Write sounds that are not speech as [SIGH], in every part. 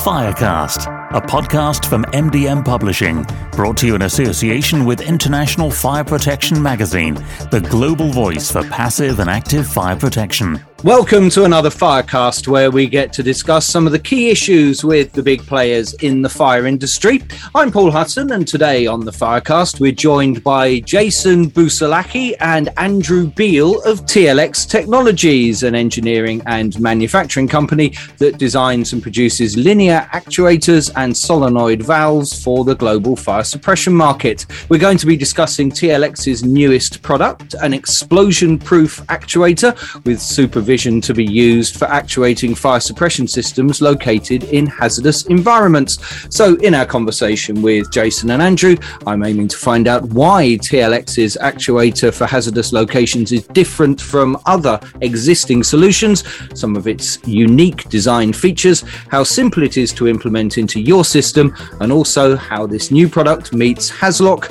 Firecast, a podcast from MDM Publishing, brought to you in association with International Fire Protection Magazine, the global voice for passive and active fire protection. Welcome to another Firecast where we get to discuss some of the key issues with the big players in the fire industry. I'm Paul Hudson, and today on the Firecast, we're joined by Jason Busalaki and Andrew Beal of TLX Technologies, an engineering and manufacturing company that designs and produces linear actuators and solenoid valves for the global fire suppression market. We're going to be discussing TLX's newest product, an explosion proof actuator with supervision vision to be used for actuating fire suppression systems located in hazardous environments. So, in our conversation with Jason and Andrew, I'm aiming to find out why TLX's actuator for hazardous locations is different from other existing solutions, some of its unique design features, how simple it is to implement into your system, and also how this new product meets HAZLOC,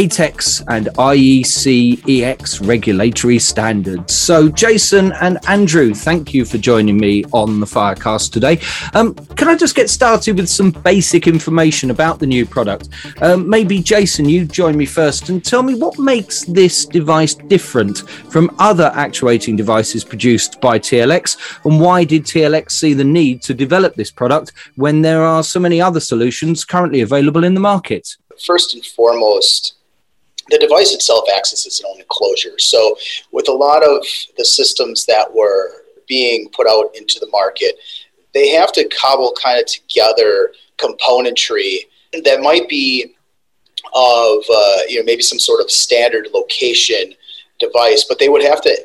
ATEX, and IEC EX regulatory standards. So, Jason and Andrew, Andrew, thank you for joining me on the Firecast today. Um, can I just get started with some basic information about the new product? Um, maybe, Jason, you join me first and tell me what makes this device different from other actuating devices produced by TLX, and why did TLX see the need to develop this product when there are so many other solutions currently available in the market? First and foremost, the device itself acts as its own enclosure. So, with a lot of the systems that were being put out into the market, they have to cobble kind of together componentry that might be of uh, you know maybe some sort of standard location device, but they would have to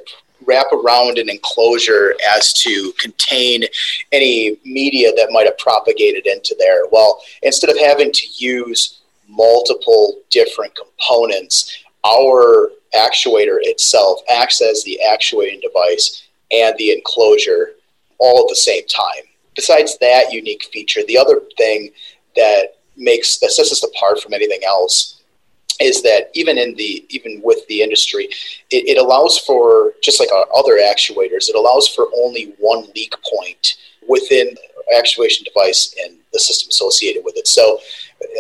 wrap around an enclosure as to contain any media that might have propagated into there. Well, instead of having to use multiple different components. Our actuator itself acts as the actuating device and the enclosure all at the same time. Besides that unique feature, the other thing that makes that sets us apart from anything else is that even in the even with the industry, it, it allows for just like our other actuators, it allows for only one leak point within actuation device and the system associated with it. So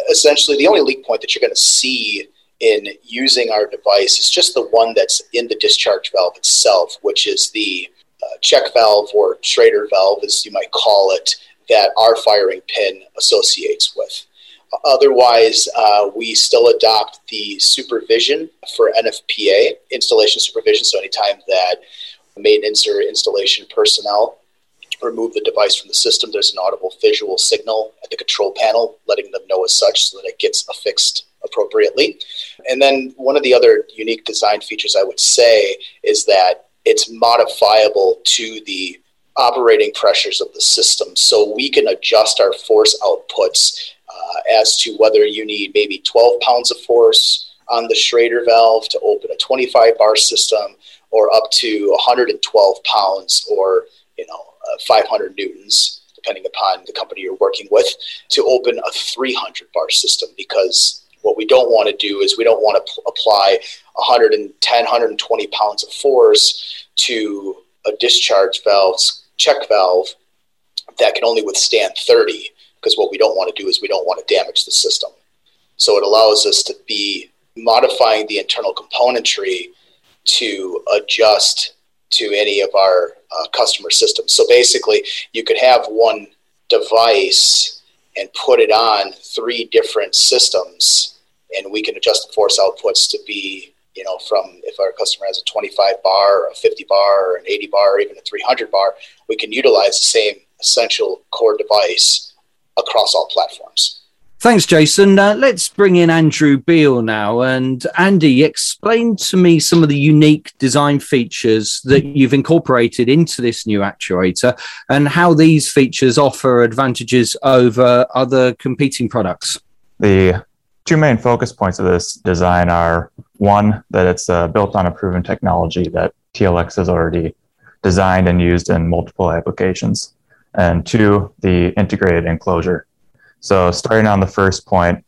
essentially, the only leak point that you're going to see in using our device is just the one that's in the discharge valve itself, which is the uh, check valve or Schrader valve, as you might call it, that our firing pin associates with. Otherwise, uh, we still adopt the supervision for NFPA, installation supervision. So, anytime that maintenance or installation personnel remove the device from the system, there's an audible visual signal at the control panel letting them know as such so that it gets affixed appropriately. And then one of the other unique design features I would say is that it's modifiable to the operating pressures of the system. So we can adjust our force outputs uh, as to whether you need maybe 12 pounds of force on the Schrader valve to open a 25 bar system or up to 112 pounds or you know 500 newtons, depending upon the company you're working with, to open a 300 bar system because what we don't want to do is we don't want to pl- apply 110, 120 pounds of force to a discharge valve, check valve that can only withstand 30 because what we don't want to do is we don't want to damage the system. So it allows us to be modifying the internal componentry to adjust to any of our uh, customer systems. So basically, you could have one device and put it on three different systems, and we can adjust the force outputs to be, you know, from if our customer has a 25 bar, a 50 bar, or an 80 bar, or even a 300 bar, we can utilize the same essential core device across all platforms. Thanks, Jason. Uh, let's bring in Andrew Beal now. And Andy, explain to me some of the unique design features that you've incorporated into this new actuator and how these features offer advantages over other competing products. The two main focus points of this design are one, that it's uh, built on a proven technology that TLX has already designed and used in multiple applications, and two, the integrated enclosure so, starting on the first point,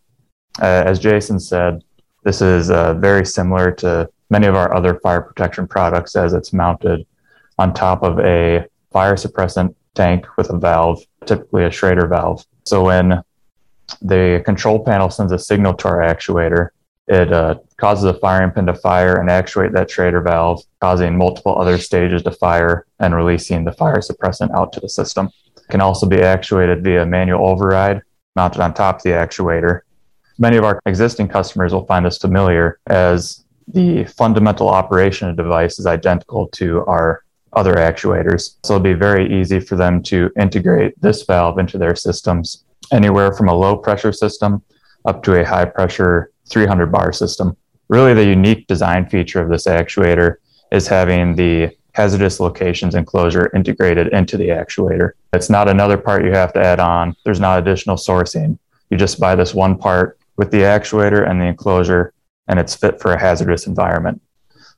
uh, as Jason said, this is uh, very similar to many of our other fire protection products as it's mounted on top of a fire suppressant tank with a valve, typically a Schrader valve. So when the control panel sends a signal to our actuator, it uh, causes a firing pin to fire and actuate that Schrader valve, causing multiple other stages to fire and releasing the fire suppressant out to the system. It can also be actuated via manual override mounted on top of the actuator. Many of our existing customers will find this familiar as the fundamental operation of the device is identical to our other actuators. So it'll be very easy for them to integrate this valve into their systems, anywhere from a low pressure system up to a high pressure 300 bar system. Really, the unique design feature of this actuator is having the hazardous locations enclosure integrated into the actuator. It's not another part you have to add on, there's not additional sourcing. You just buy this one part with the actuator and the enclosure, and it's fit for a hazardous environment.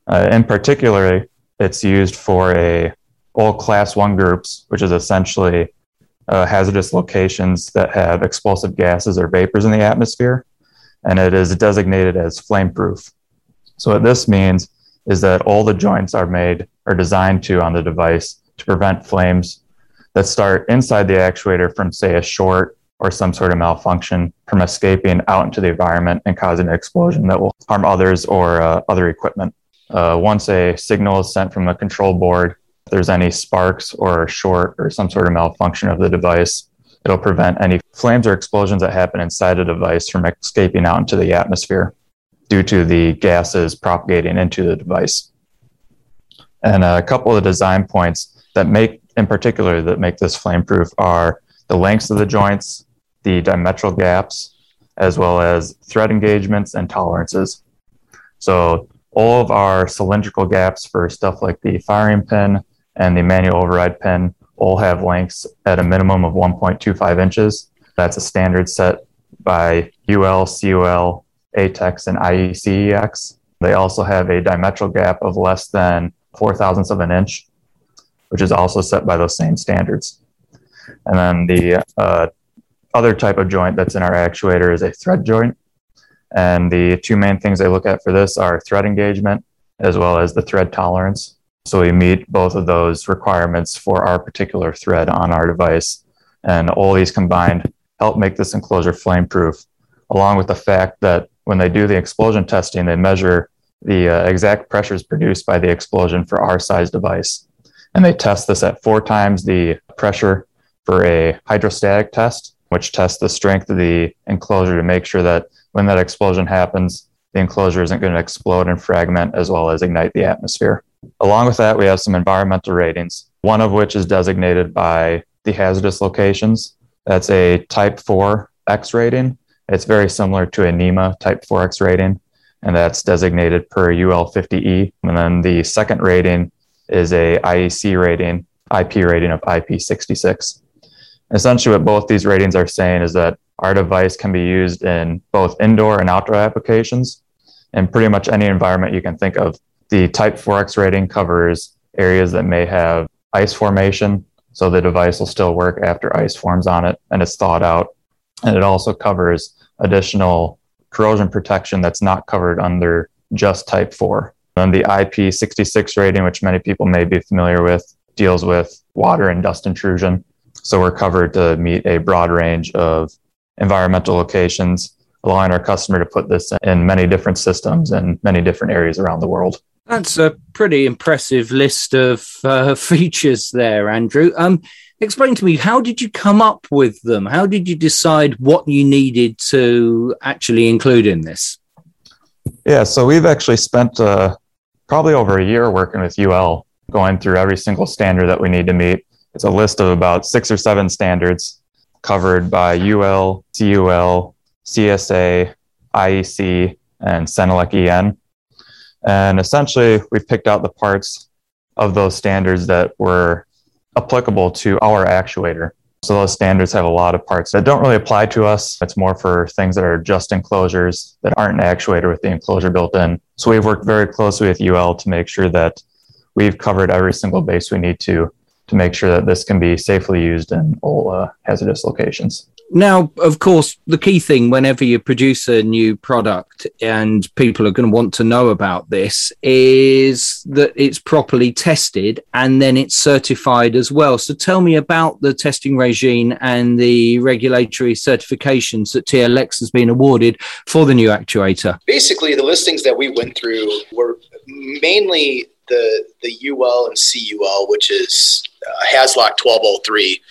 Uh, in particular, it's used for a all class one groups, which is essentially uh, hazardous locations that have explosive gases or vapors in the atmosphere and it is designated as flame proof. So what this means is that all the joints are made or designed to on the device to prevent flames that start inside the actuator from say a short or some sort of malfunction from escaping out into the environment and causing an explosion that will harm others or uh, other equipment. Uh, once a signal is sent from the control board, if there's any sparks or a short or some sort of malfunction of the device, It'll prevent any flames or explosions that happen inside a device from escaping out into the atmosphere due to the gases propagating into the device. And a couple of the design points that make, in particular, that make this flame-proof are the lengths of the joints, the diametral gaps, as well as thread engagements and tolerances. So all of our cylindrical gaps for stuff like the firing pin and the manual override pin all have lengths at a minimum of 1.25 inches. That's a standard set by UL, CUL, ATEX, and IECEx. They also have a diametral gap of less than four thousandths of an inch, which is also set by those same standards. And then the uh, other type of joint that's in our actuator is a thread joint. And the two main things I look at for this are thread engagement as well as the thread tolerance. So we meet both of those requirements for our particular thread on our device. And all these combined help make this enclosure flame proof, along with the fact that when they do the explosion testing, they measure the uh, exact pressures produced by the explosion for our size device. And they test this at four times the pressure for a hydrostatic test, which tests the strength of the enclosure to make sure that when that explosion happens, the enclosure isn't going to explode and fragment as well as ignite the atmosphere. Along with that, we have some environmental ratings, one of which is designated by the hazardous locations. That's a type 4 X rating. It's very similar to a NEMA type 4X rating, and that's designated per UL50E. And then the second rating is a IEC rating, IP rating of IP66. Essentially, what both these ratings are saying is that our device can be used in both indoor and outdoor applications in pretty much any environment you can think of. The Type 4X rating covers areas that may have ice formation, so the device will still work after ice forms on it and it's thawed out. And it also covers additional corrosion protection that's not covered under just Type 4. And the IP66 rating, which many people may be familiar with, deals with water and dust intrusion. So we're covered to meet a broad range of environmental locations, allowing our customer to put this in many different systems and many different areas around the world. That's a pretty impressive list of uh, [LAUGHS] features there, Andrew. Um, explain to me, how did you come up with them? How did you decide what you needed to actually include in this? Yeah, so we've actually spent uh, probably over a year working with UL, going through every single standard that we need to meet. It's a list of about six or seven standards covered by UL, CUL, CSA, IEC, and CENELEC EN. And essentially, we've picked out the parts of those standards that were applicable to our actuator. So those standards have a lot of parts that don't really apply to us. It's more for things that are just enclosures that aren't an actuator with the enclosure built in. So we've worked very closely with UL to make sure that we've covered every single base we need to to make sure that this can be safely used in all uh, hazardous locations. Now, of course, the key thing whenever you produce a new product and people are going to want to know about this is that it's properly tested and then it's certified as well. So tell me about the testing regime and the regulatory certifications that TLX has been awarded for the new actuator. Basically, the listings that we went through were mainly the the UL and CUL, which is uh, HAZLOC 1203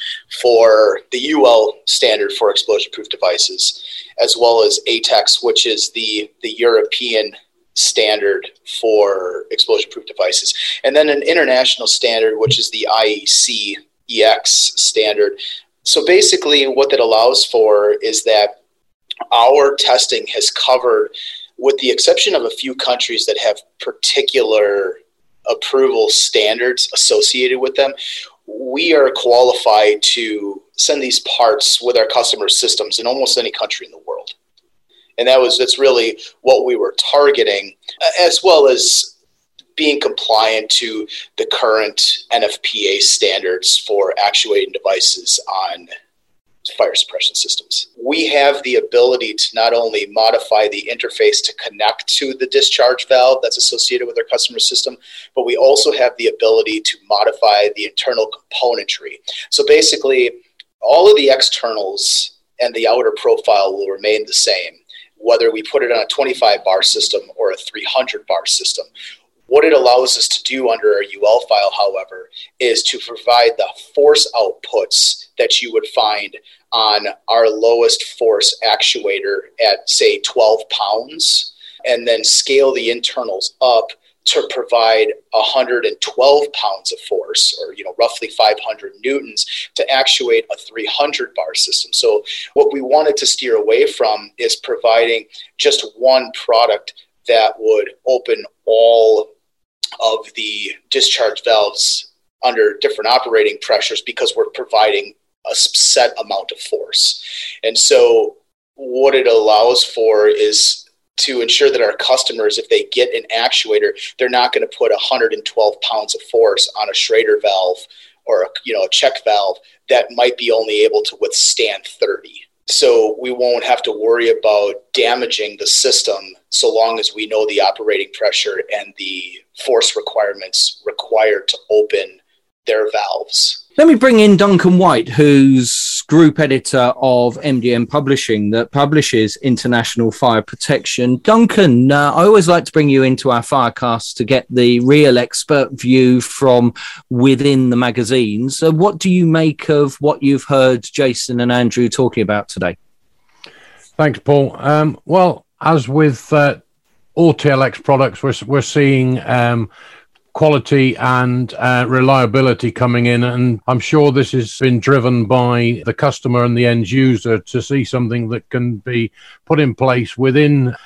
for the UL standard for explosion-proof devices, as well as ATEX, which is the the European standard for explosion-proof devices, and then an international standard, which is the IEC EX standard. So basically, what that allows for is that our testing has covered with the exception of a few countries that have particular approval standards associated with them, we are qualified to send these parts with our customer systems in almost any country in the world. And that was that's really what we were targeting, as well as being compliant to the current NFPA standards for actuating devices on fire suppression systems. We have the ability to not only modify the interface to connect to the discharge valve that's associated with our customer system, but we also have the ability to modify the internal componentry. So basically, all of the externals and the outer profile will remain the same, whether we put it on a 25 bar system or a 300 bar system. What it allows us to do under our UL file, however, is to provide the force outputs that you would find on our lowest force actuator at, say, 12 pounds, and then scale the internals up to provide 112 pounds of force or you know roughly 500 newtons to actuate a 300 bar system. So what we wanted to steer away from is providing just one product that would open all of the discharge valves under different operating pressures because we're providing a set amount of force. And so, what it allows for is to ensure that our customers, if they get an actuator, they're not going to put 112 pounds of force on a Schrader valve or a, you know a check valve that might be only able to withstand 30. So we won't have to worry about damaging the system so long as we know the operating pressure and the force requirements required to open their valves. Let me bring in Duncan White, who's group editor of MDM Publishing that publishes international fire protection. Duncan, uh, I always like to bring you into our firecast to get the real expert view from within the magazines. Uh, what do you make of what you've heard Jason and Andrew talking about today? Thanks, Paul. Um, well, as with uh, all TLX products, we're, we're seeing um, quality and uh, reliability coming in. And I'm sure this has been driven by the customer and the end user to see something that can be put in place within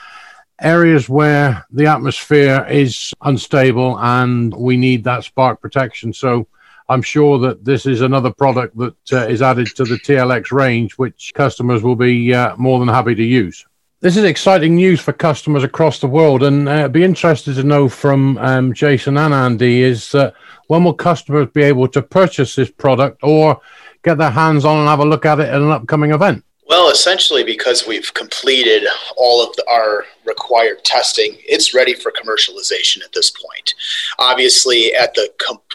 areas where the atmosphere is unstable and we need that spark protection. So I'm sure that this is another product that uh, is added to the TLX range, which customers will be uh, more than happy to use. This is exciting news for customers across the world, and uh, be interested to know from um, Jason and Andy is uh, when will customers be able to purchase this product or get their hands on and have a look at it at an upcoming event? Well, essentially, because we've completed all of the, our required testing, it's ready for commercialization at this point. Obviously, at the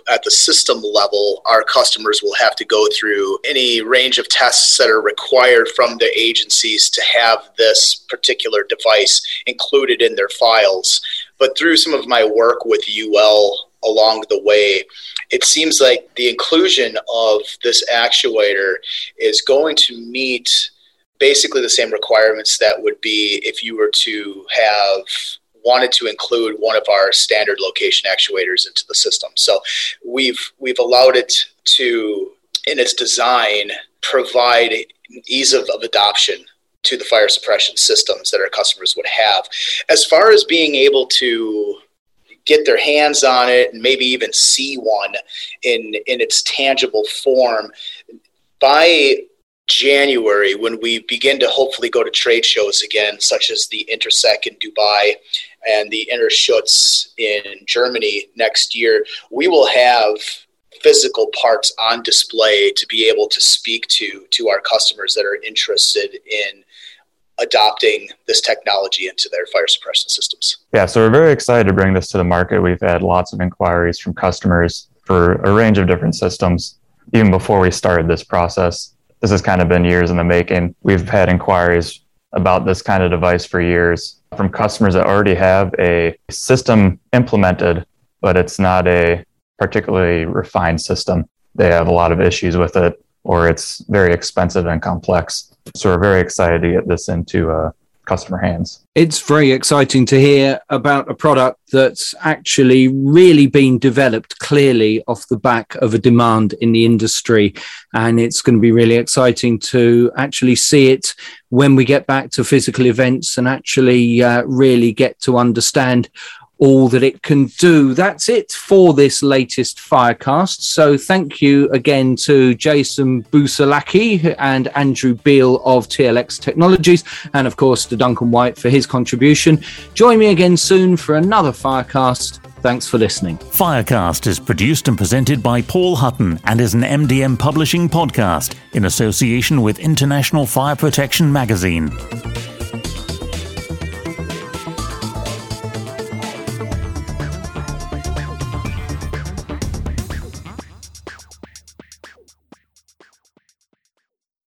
at the system level, our customers will have to go through any range of tests that are required from the agencies to have this particular device included in their files. But through some of my work with UL along the way, it seems like the inclusion of this actuator is going to meet basically the same requirements that would be if you were to have wanted to include one of our standard location actuators into the system. So we've we've allowed it to in its design provide ease of, of adoption to the fire suppression systems that our customers would have. As far as being able to get their hands on it and maybe even see one in in its tangible form by January, when we begin to hopefully go to trade shows again, such as the Intersec in Dubai and the Interschutz in Germany next year, we will have physical parts on display to be able to speak to to our customers that are interested in adopting this technology into their fire suppression systems. Yeah, so we're very excited to bring this to the market. We've had lots of inquiries from customers for a range of different systems even before we started this process. This has kind of been years in the making. We've had inquiries about this kind of device for years from customers that already have a system implemented, but it's not a particularly refined system. They have a lot of issues with it, or it's very expensive and complex. So we're very excited to get this into uh, customer hands. It's very exciting to hear about a product that's actually really been developed clearly off the back of a demand in the industry. And it's going to be really exciting to actually see it when we get back to physical events and actually uh, really get to understand all that it can do. That's it for this latest Firecast. So thank you again to Jason Busalaki and Andrew Beale of TLX Technologies, and of course to Duncan White for his contribution. Join me again soon for another Firecast. Thanks for listening. Firecast is produced and presented by Paul Hutton and is an MDM publishing podcast in association with International Fire Protection Magazine.